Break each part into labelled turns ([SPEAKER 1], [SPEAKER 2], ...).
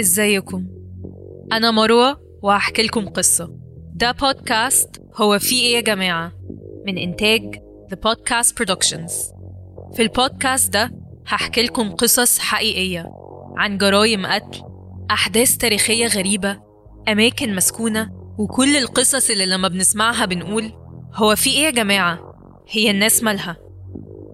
[SPEAKER 1] ازيكم؟ أنا مروة وهحكي لكم قصة. ده بودكاست هو في إيه يا جماعة؟ من إنتاج The Podcast Productions. في البودكاست ده هحكي لكم قصص حقيقية عن جرائم قتل أحداث تاريخية غريبة أماكن مسكونة وكل القصص اللي لما بنسمعها بنقول هو في إيه يا جماعة؟ هي الناس مالها.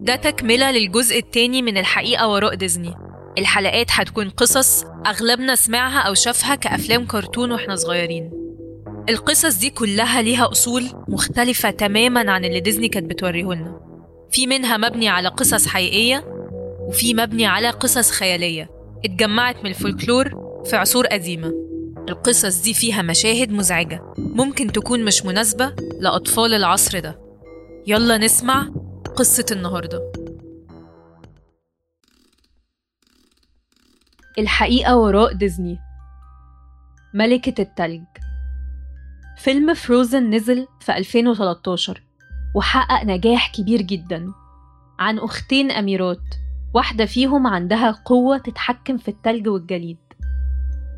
[SPEAKER 1] ده تكملة للجزء التاني من الحقيقة وراء ديزني. الحلقات هتكون قصص أغلبنا سمعها أو شافها كأفلام كرتون وإحنا صغيرين. القصص دي كلها ليها أصول مختلفة تماما عن اللي ديزني كانت بتوريهولنا. في منها مبني على قصص حقيقية وفي مبني على قصص خيالية. اتجمعت من الفولكلور في عصور قديمة. القصص دي فيها مشاهد مزعجة. ممكن تكون مش مناسبة لأطفال العصر ده. يلا نسمع قصة النهارده. الحقيقة وراء ديزني. ملكة التلج. فيلم فروزن نزل في 2013 وحقق نجاح كبير جدا عن أختين أميرات واحدة فيهم عندها قوة تتحكم في التلج والجليد.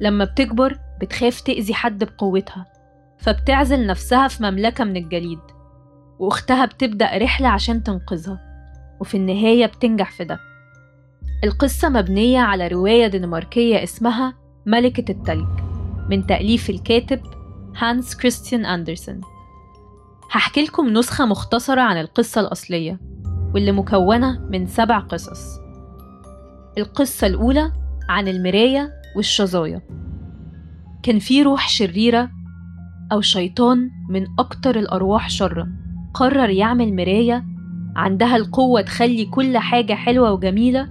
[SPEAKER 1] لما بتكبر بتخاف تأذي حد بقوتها فبتعزل نفسها في مملكة من الجليد. وأختها بتبدأ رحلة عشان تنقذها وفي النهاية بتنجح في ده. القصة مبنية على رواية دنماركية اسمها ملكة التلج من تأليف الكاتب هانس كريستيان أندرسون. هحكي لكم نسخة مختصرة عن القصة الأصلية واللي مكونة من سبع قصص. القصة الأولى عن المراية والشظايا. كان في روح شريرة أو شيطان من أكتر الأرواح شرا. قرر يعمل مراية عندها القوة تخلي كل حاجة حلوة وجميلة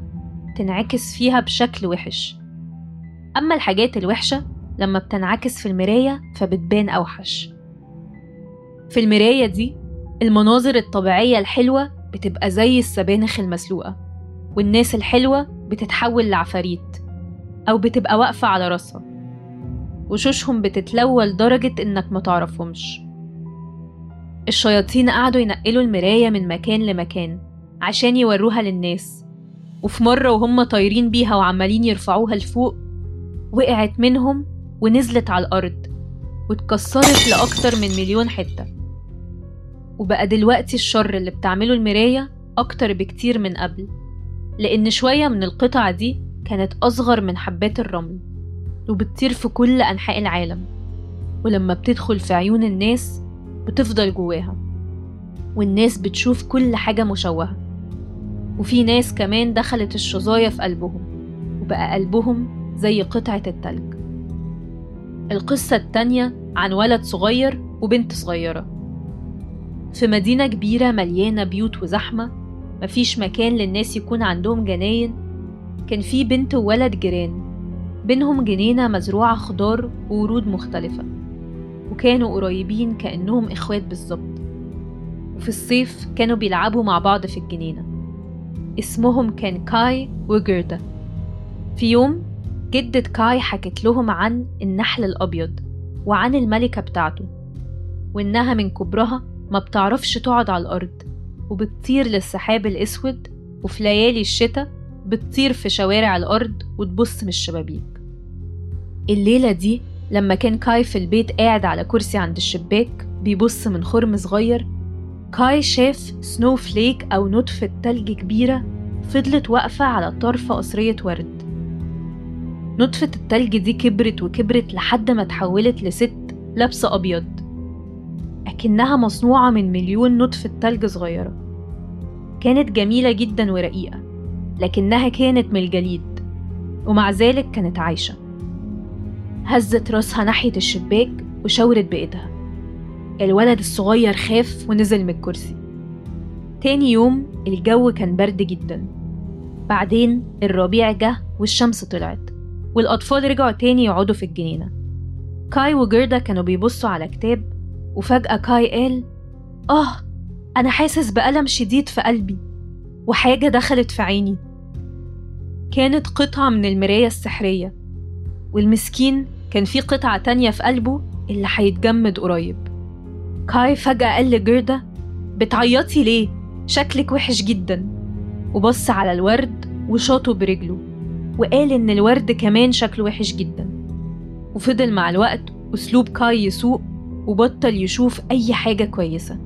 [SPEAKER 1] تنعكس فيها بشكل وحش. أما الحاجات الوحشة لما بتنعكس في المراية فبتبان أوحش. في المراية دي المناظر الطبيعية الحلوة بتبقى زي السبانخ المسلوقة والناس الحلوة بتتحول لعفاريت أو بتبقى واقفة على راسها وشوشهم بتتلوى لدرجة إنك متعرفهمش الشياطين قعدوا ينقلوا المراية من مكان لمكان عشان يوروها للناس. وفي مرة وهم طايرين بيها وعمالين يرفعوها لفوق وقعت منهم ونزلت على الأرض واتكسرت لأكتر من مليون حتة. وبقى دلوقتي الشر اللي بتعمله المراية أكتر بكتير من قبل لأن شوية من القطع دي كانت أصغر من حبات الرمل وبتطير في كل أنحاء العالم. ولما بتدخل في عيون الناس بتفضل جواها والناس بتشوف كل حاجة مشوهة. وفي ناس كمان دخلت الشظايا في قلبهم وبقى قلبهم زي قطعة التلج. القصة التانية عن ولد صغير وبنت صغيرة. في مدينة كبيرة مليانة بيوت وزحمة مفيش مكان للناس يكون عندهم جناين كان في بنت وولد جيران. بينهم جنينة مزروعة خضار وورود مختلفة. وكانوا قريبين كأنهم إخوات بالظبط. وفي الصيف كانوا بيلعبوا مع بعض في الجنينة. اسمهم كان كاي وجيردا. في يوم جدة كاي حكت لهم عن النحل الأبيض وعن الملكة بتاعته وإنها من كبرها ما بتعرفش تقعد على الأرض وبتطير للسحاب الأسود وفي ليالي الشتاء بتطير في شوارع الأرض وتبص من الشبابيك. الليلة دي لما كان كاي في البيت قاعد على كرسي عند الشباك بيبص من خرم صغير. كاي شاف سنو فليك أو نطفة تلج كبيرة فضلت واقفة على طرف قصرية ورد. نطفة التلج دي كبرت وكبرت لحد ما اتحولت لست لابسة أبيض. أكنها مصنوعة من مليون نطفة تلج صغيرة. كانت جميلة جدا ورقيقة لكنها كانت من الجليد ومع ذلك كانت عايشة. هزت راسها ناحية الشباك وشاورت بإيدها. الولد الصغير خاف ونزل من الكرسي. تاني يوم الجو كان برد جدا. بعدين الربيع جه والشمس طلعت والأطفال رجعوا تاني يقعدوا في الجنينة. كاي وجيردا كانوا بيبصوا على كتاب وفجأة كاي قال آه أنا حاسس بألم شديد في قلبي وحاجة دخلت في عيني. كانت قطعة من المراية السحرية. والمسكين كان في قطعة تانية في قلبه اللي هيتجمد قريب. كاي فجأة قال لجيردا بتعيطي ليه؟ شكلك وحش جدا. وبص على الورد وشاطه برجله وقال إن الورد كمان شكله وحش جدا. وفضل مع الوقت أسلوب كاي يسوق وبطل يشوف أي حاجة كويسة.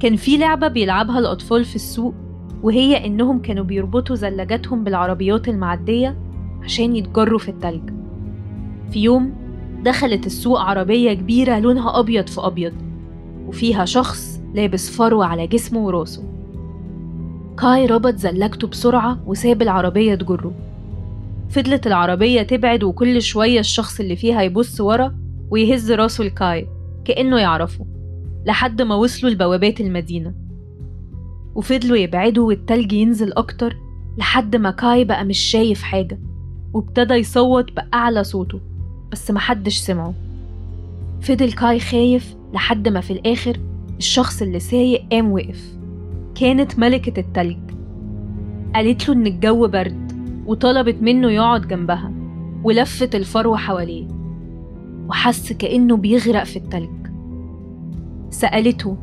[SPEAKER 1] كان في لعبة بيلعبها الأطفال في السوق وهي إنهم كانوا بيربطوا زلاجاتهم بالعربيات المعدية عشان يتجروا في التلج. في يوم دخلت السوق عربية كبيرة لونها أبيض في أبيض وفيها شخص لابس فروة على جسمه وراسه. كاي ربط زلاجته بسرعة وساب العربية تجره. فضلت العربية تبعد وكل شوية الشخص اللي فيها يبص ورا ويهز راسه لكاي كأنه يعرفه لحد ما وصلوا لبوابات المدينة. وفضلوا يبعدوا والتلج ينزل أكتر لحد ما كاي بقى مش شايف حاجة وابتدى يصوت بأعلى صوته. بس محدش سمعه. فضل كاي خايف لحد ما في الآخر الشخص اللي سايق قام وقف. كانت ملكة التلج. قالت له إن الجو برد وطلبت منه يقعد جنبها ولفت الفروة حواليه وحس كأنه بيغرق في التلج. سألته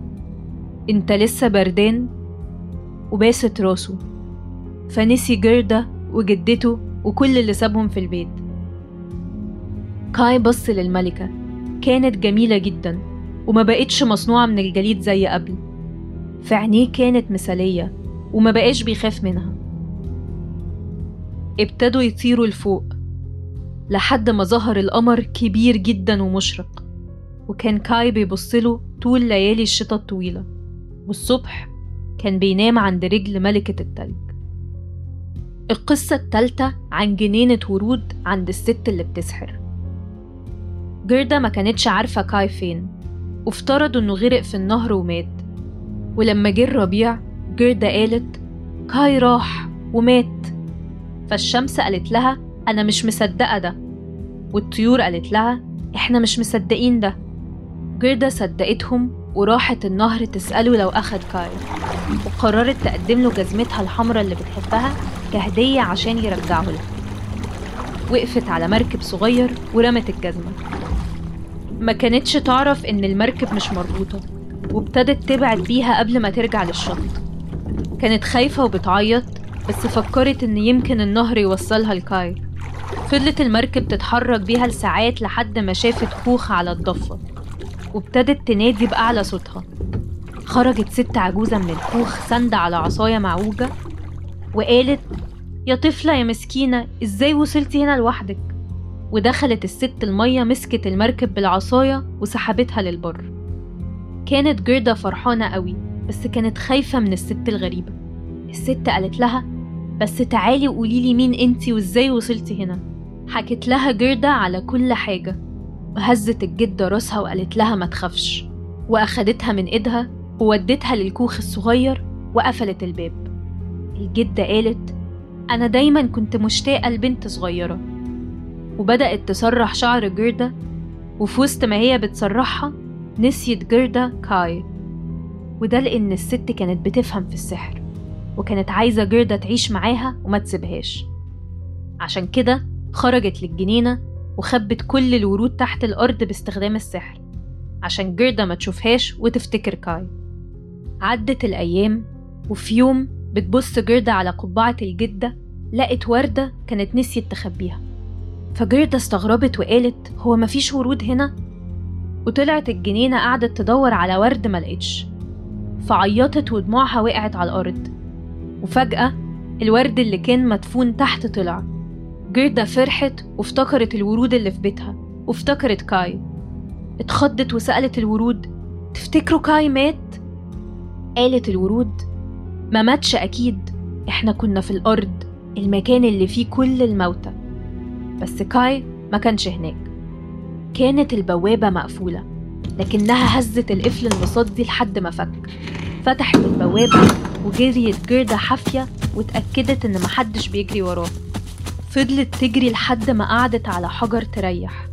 [SPEAKER 1] أنت لسه بردان؟ وباست راسه. فنسي جردة وجدته وكل اللي سابهم في البيت. كاي بص للملكة. كانت جميلة جدا وما بقتش مصنوعة من الجليد زي قبل. في عينيه كانت مثالية وما بقاش بيخاف منها. ابتدوا يطيروا لفوق. لحد ما ظهر القمر كبير جدا ومشرق. وكان كاي بيبصله طول ليالي الشتاء الطويلة. والصبح كان بينام عند رجل ملكة التلج. القصة التالتة عن جنينة ورود عند الست اللي بتسحر. جردة ما كانتش عارفة كاي فين وافترضوا إنه غرق في النهر ومات. ولما جه الربيع جردة قالت كاي راح ومات. فالشمس قالت لها أنا مش مصدقة ده. والطيور قالت لها إحنا مش مصدقين ده. جردة صدقتهم وراحت النهر تسأله لو أخد كاي وقررت تقدم له جزمتها الحمراء اللي بتحبها كهدية عشان يرجعه لها. وقفت على مركب صغير ورمت الجزمة. ما كانتش تعرف إن المركب مش مربوطة وابتدت تبعد بيها قبل ما ترجع للشط. كانت خايفة وبتعيط بس فكرت إن يمكن النهر يوصلها لكاي. فضلت المركب تتحرك بيها لساعات لحد ما شافت كوخ على الضفة وابتدت تنادي بأعلى صوتها. خرجت ست عجوزة من الكوخ ساندة على عصاية معوجة وقالت يا طفلة يا مسكينة إزاي وصلتي هنا لوحدك؟ ودخلت الست المية مسكت المركب بالعصاية وسحبتها للبر. كانت جردة فرحانة قوي بس كانت خايفة من الست الغريبة. الست قالت لها بس تعالي وقوليلي مين انتي وازاي وصلتي هنا. حكت لها جردة على كل حاجة. وهزت الجدة راسها وقالت لها ما تخافش. وأخدتها من إيدها وودتها للكوخ الصغير وقفلت الباب. الجدة قالت أنا دايما كنت مشتاقة لبنت صغيرة. وبدأت تسرح شعر جردة وفي وسط ما هي بتسرحها نسيت جردة كاي. وده لأن الست كانت بتفهم في السحر وكانت عايزة جردة تعيش معاها وما تسيبهاش. عشان كده خرجت للجنينة وخبت كل الورود تحت الأرض باستخدام السحر عشان جردة ما تشوفهاش وتفتكر كاي. عدت الأيام وفي يوم بتبص جردة على قبعة الجدة لقت وردة كانت نسيت تخبيها. فجردة استغربت وقالت هو مفيش ورود هنا؟ وطلعت الجنينة قعدت تدور على ورد ملقتش فعيطت ودموعها وقعت على الأرض. وفجأة الورد اللي كان مدفون تحت طلع. جردة فرحت وافتكرت الورود اللي في بيتها. وافتكرت كاي. اتخضت وسألت الورود تفتكروا كاي مات؟ قالت الورود ما ماتش أكيد. إحنا كنا في الأرض المكان اللي فيه كل الموتى. بس كاي ما كانش هناك. كانت البوابة مقفولة لكنها هزت القفل المصدي لحد ما فك. فتحت البوابة وجريت جردة حافية واتأكدت إن محدش بيجري وراها فضلت تجري لحد ما قعدت على حجر تريح.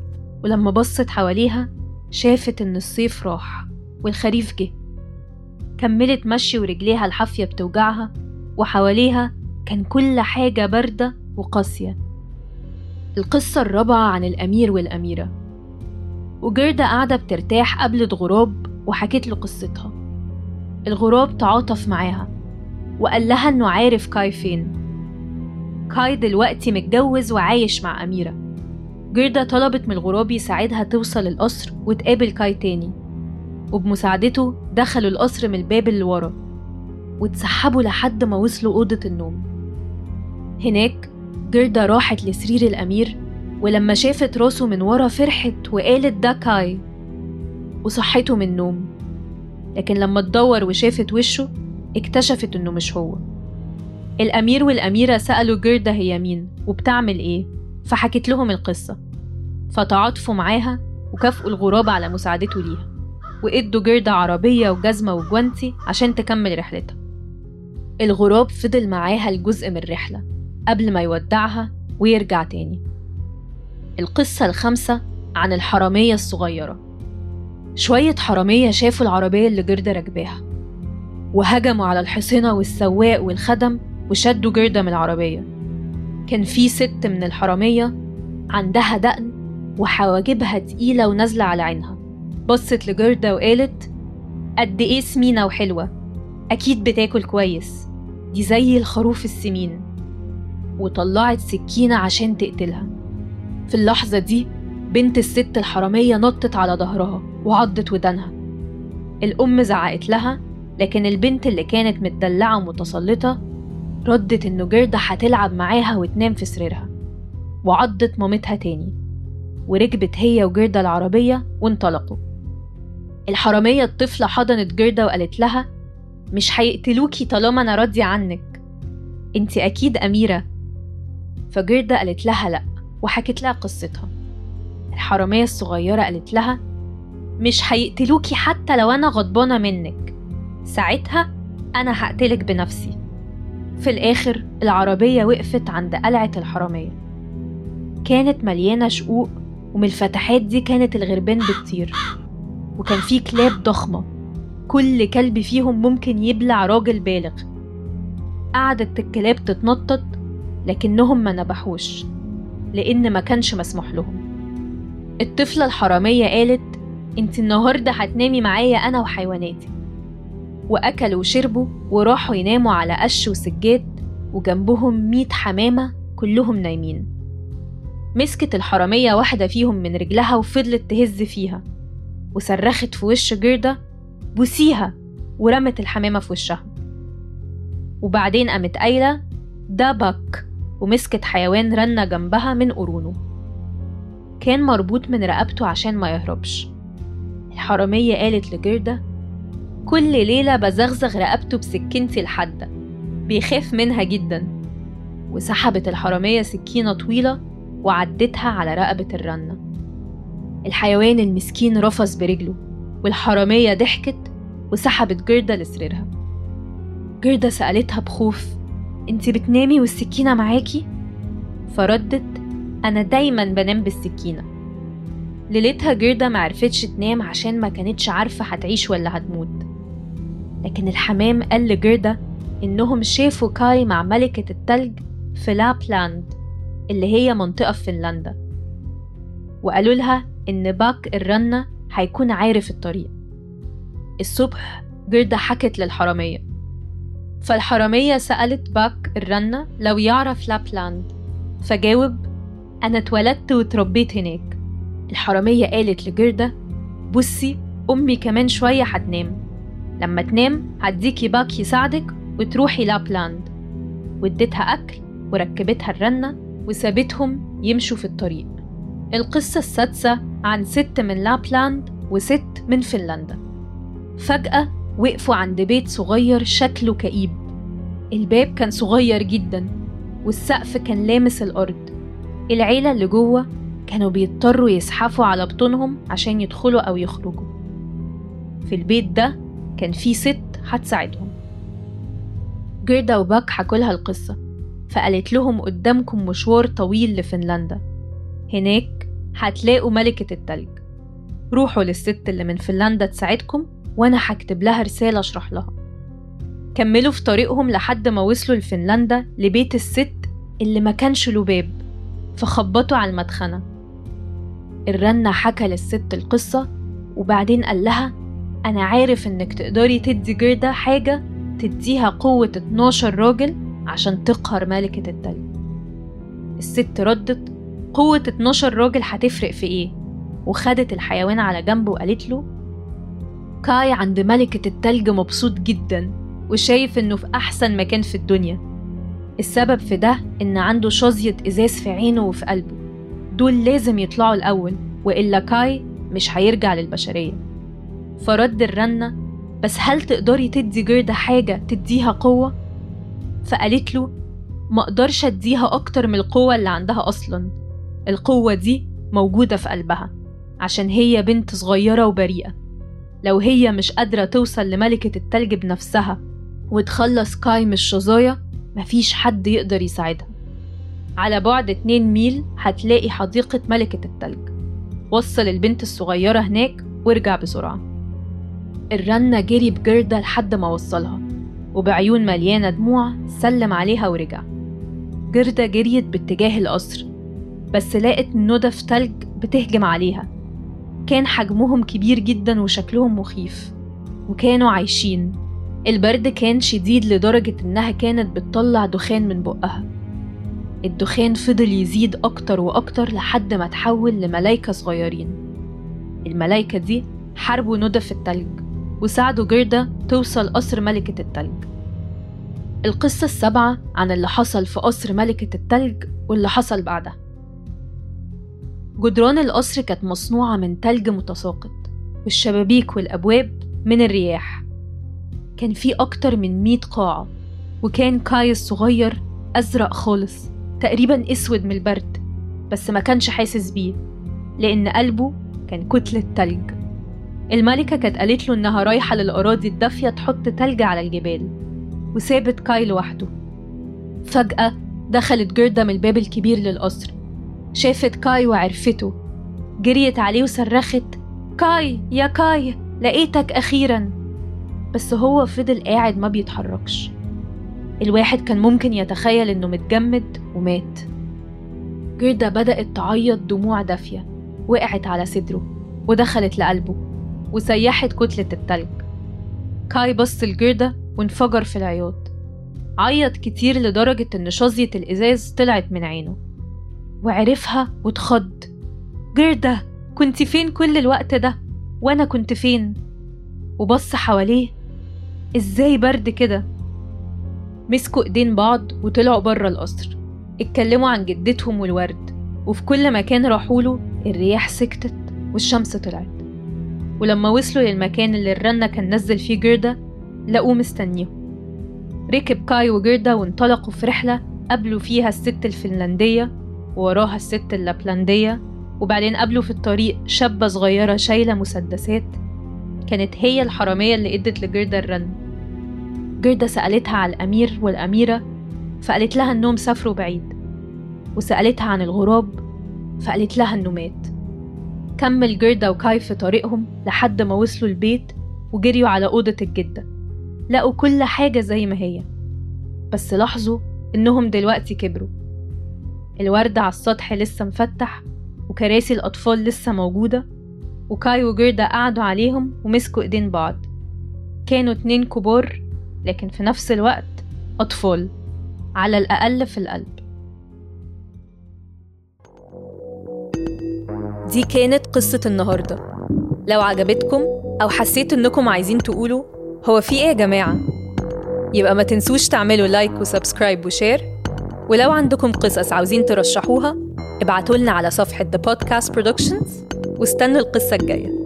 [SPEAKER 1] ولما بصت حواليها شافت إن الصيف راح والخريف جه. كملت مشي ورجليها الحافية بتوجعها وحواليها كان كل حاجة باردة وقاسية. القصة الرابعة عن الأمير والأميرة. وجردة قاعدة بترتاح قابلت غراب وحكت له قصتها. الغراب تعاطف معاها وقال لها إنه عارف كاي فين. كاي دلوقتي متجوز وعايش مع أميرة. جيردا طلبت من الغراب يساعدها توصل القصر وتقابل كاي تاني. وبمساعدته دخلوا القصر من الباب اللي ورا. واتسحبوا لحد ما وصلوا أوضة النوم. هناك جيردا راحت لسرير الأمير ولما شافت راسه من ورا فرحت وقالت ده كاي وصحته من النوم لكن لما تدور وشافت وشه اكتشفت إنه مش هو. الأمير والأميرة سألوا جيردا هي مين وبتعمل إيه فحكت لهم القصة. فتعاطفوا معاها وكافئوا الغراب على مساعدته ليها وإدوا جيردا عربية وجزمة وجوانتي عشان تكمل رحلتها. الغراب فضل معاها الجزء من الرحلة. قبل ما يودعها ويرجع تاني. القصة الخامسة عن الحرامية الصغيرة. شوية حرامية شافوا العربية اللي جردة راكباها وهجموا على الحصينة والسواق والخدم وشدوا جردة من العربية. كان في ست من الحرامية عندها دقن وحواجبها تقيلة ونازلة على عينها. بصت لجردة وقالت قد إيه سمينة وحلوة. أكيد بتاكل كويس. دي زي الخروف السمين. وطلعت سكينة عشان تقتلها. في اللحظة دي بنت الست الحرامية نطت على ظهرها وعضت ودانها. الأم زعقت لها لكن البنت اللي كانت متدلعة ومتسلطة ردت إنه جردة هتلعب معاها وتنام في سريرها. وعضت مامتها تاني. وركبت هي وجردة العربية وانطلقوا. الحرامية الطفلة حضنت جردة وقالت لها مش هيقتلوكي طالما أنا راضية عنك. أنتي أكيد أميرة. فجردة قالت لها لأ وحكت لها قصتها. الحرامية الصغيرة قالت لها مش هيقتلوكي حتى لو أنا غضبانة منك. ساعتها أنا هقتلك بنفسي. في الآخر العربية وقفت عند قلعة الحرامية. كانت مليانة شقوق ومن الفتحات دي كانت الغربان بتطير. وكان في كلاب ضخمة. كل كلب فيهم ممكن يبلع راجل بالغ. قعدت الكلاب تتنطط لكنهم ما نبحوش لأن ما كانش مسموح لهم. الطفلة الحرامية قالت أنت النهاردة هتنامي معايا أنا وحيواناتي. وأكلوا وشربوا وراحوا يناموا على قش وسجاد وجنبهم ميت حمامة كلهم نايمين. مسكت الحرامية واحدة فيهم من رجلها وفضلت تهز فيها وصرخت في وش جردة بوسيها! ورمت الحمامة في وشها. وبعدين قامت قايلة ده بك. ومسكت حيوان رنة جنبها من قرونه. كان مربوط من رقبته عشان ما يهربش. الحرامية قالت لجردة كل ليلة بزغزغ رقبته بسكينتي الحادة بيخاف منها جدا. وسحبت الحرامية سكينة طويلة وعدتها على رقبة الرنة. الحيوان المسكين رفس برجله والحرامية ضحكت وسحبت جردة لسريرها. جردة سألتها بخوف انت بتنامي والسكينة معاكي؟ فردت أنا دايما بنام بالسكينة. ليلتها جردة معرفتش تنام عشان ما كانتش عارفة هتعيش ولا هتموت. لكن الحمام قال لجردة إنهم شافوا كاي مع ملكة التلج في لابلاند اللي هي منطقة في فنلندا. وقالوا لها إن باك الرنة هيكون عارف الطريق. الصبح جردة حكت للحرامية. فالحرامية سألت باك الرنة لو يعرف لابلاند فجاوب أنا اتولدت واتربيت هناك. الحرامية قالت لجردة بصي أمي كمان شوية هتنام. لما تنام هديكي باك يساعدك وتروحي لابلاند واديتها أكل وركبتها الرنة وسابتهم يمشوا في الطريق. القصة السادسة عن ست من لابلاند وست من فنلندا. فجأة وقفوا عند بيت صغير شكله كئيب. الباب كان صغير جدا والسقف كان لامس الأرض. العيلة اللي جوه كانوا بيضطروا يزحفوا على بطونهم عشان يدخلوا أو يخرجوا. في البيت ده كان في ست هتساعدهم. جيردا وباك حكولها القصة فقالت لهم قدامكم مشوار طويل لفنلندا. هناك هتلاقوا ملكة التلج. روحوا للست اللي من فنلندا تساعدكم وأنا هكتب لها رسالة أشرح لها. كملوا في طريقهم لحد ما وصلوا لفنلندا لبيت الست اللي ما كانش له باب فخبطوا على المدخنة. الرنة حكى للست القصة وبعدين قال لها أنا عارف إنك تقدري تدي جردة حاجة تديها قوة 12 راجل عشان تقهر ملكة التلج. الست ردت قوة 12 راجل هتفرق في إيه؟ وخدت الحيوان على جنب وقالت له كاي عند ملكة التلج مبسوط جدا وشايف إنه في أحسن مكان في الدنيا. السبب في ده إن عنده شظية إزاز في عينه وفي قلبه. دول لازم يطلعوا الأول وإلا كاي مش هيرجع للبشرية. فرد الرنة بس هل تقدري تدي جردة حاجة تديها قوة؟ فقالت له ما أقدرش أديها أكتر من القوة اللي عندها أصلا. القوة دي موجودة في قلبها عشان هي بنت صغيرة وبريئة. لو هي مش قادرة توصل لملكة التلج بنفسها وتخلص كاي من الشظايا مفيش حد يقدر يساعدها. على بعد اتنين ميل هتلاقي حديقة ملكة التلج. وصل البنت الصغيرة هناك وارجع بسرعة. الرنة جري بجردة لحد ما وصلها وبعيون مليانة دموع سلم عليها ورجع. جردة جريت باتجاه القصر بس لقت ندف تلج بتهجم عليها. كان حجمهم كبير جدا وشكلهم مخيف وكانوا عايشين. البرد كان شديد لدرجة إنها كانت بتطلع دخان من بقها. الدخان فضل يزيد أكتر وأكتر لحد ما تحول لملايكة صغيرين. الملايكة دي حاربوا ندف التلج وساعدوا جردة توصل قصر ملكة التلج. القصة السابعة عن اللي حصل في قصر ملكة التلج واللي حصل بعدها. جدران القصر كانت مصنوعة من تلج متساقط والشبابيك والأبواب من الرياح. كان في أكتر من مية قاعة وكان كاي الصغير أزرق خالص تقريبا أسود من البرد بس ما كانش حاسس بيه لأن قلبه كان كتلة تلج الملكة كانت قالت له إنها رايحة للأراضي الدافية تحط تلج على الجبال وسابت كاي لوحده. فجأة دخلت جردة من الباب الكبير للقصر. شافت كاي وعرفته. جريت عليه وصرخت كاي يا كاي لقيتك أخيرا. بس هو فضل قاعد ما بيتحركش. الواحد كان ممكن يتخيل إنه متجمد ومات. جردة بدأت تعيط دموع دافية وقعت على صدره ودخلت لقلبه وسيحت كتلة التلج. كاي بص لجردة وانفجر في العياط. عيط كتير لدرجة إن شظية الإزاز طلعت من عينه. وعرفها واتخض جردة كنت فين كل الوقت ده؟ وأنا كنت فين؟ وبص حواليه. إزاي برد كده؟ مسكوا إيدين بعض وطلعوا بره القصر. اتكلموا عن جدتهم والورد. وفي كل مكان راحوله الرياح سكتت والشمس طلعت. ولما وصلوا للمكان اللي الرنة كان نزل فيه جردة لقوه مستنيهم. ركب كاي وجردة وانطلقوا في رحلة قابلوا فيها الست الفنلندية ووراها الست اللابلاندية وبعدين قابلوا في الطريق شابة صغيرة شايلة مسدسات. كانت هي الحرامية اللي ادت لجردة الرن. جردة سألتها على الأمير والأميرة فقالت لها إنهم سافروا بعيد. وسألتها عن الغراب فقالت لها إنه مات. كمل جردة وكاي في طريقهم لحد ما وصلوا البيت وجريوا على أوضة الجدة. لقوا كل حاجة زي ما هي. بس لاحظوا إنهم دلوقتي كبروا. الورد على السطح لسه مفتح وكراسي الأطفال لسه موجودة وكاي وجردة قعدوا عليهم ومسكوا إيدين بعض. كانوا اتنين كبار لكن في نفس الوقت أطفال على الأقل في القلب. دي كانت قصة النهاردة. لو عجبتكم أو حسيت إنكم عايزين تقولوا هو في إيه يا جماعة؟ يبقى ما تنسوش تعملوا like و subscribe و share ولو عندكم قصص عاوزين ترشحوها ابعتولنا على صفحة The Podcast Productions واستنوا القصة الجاية.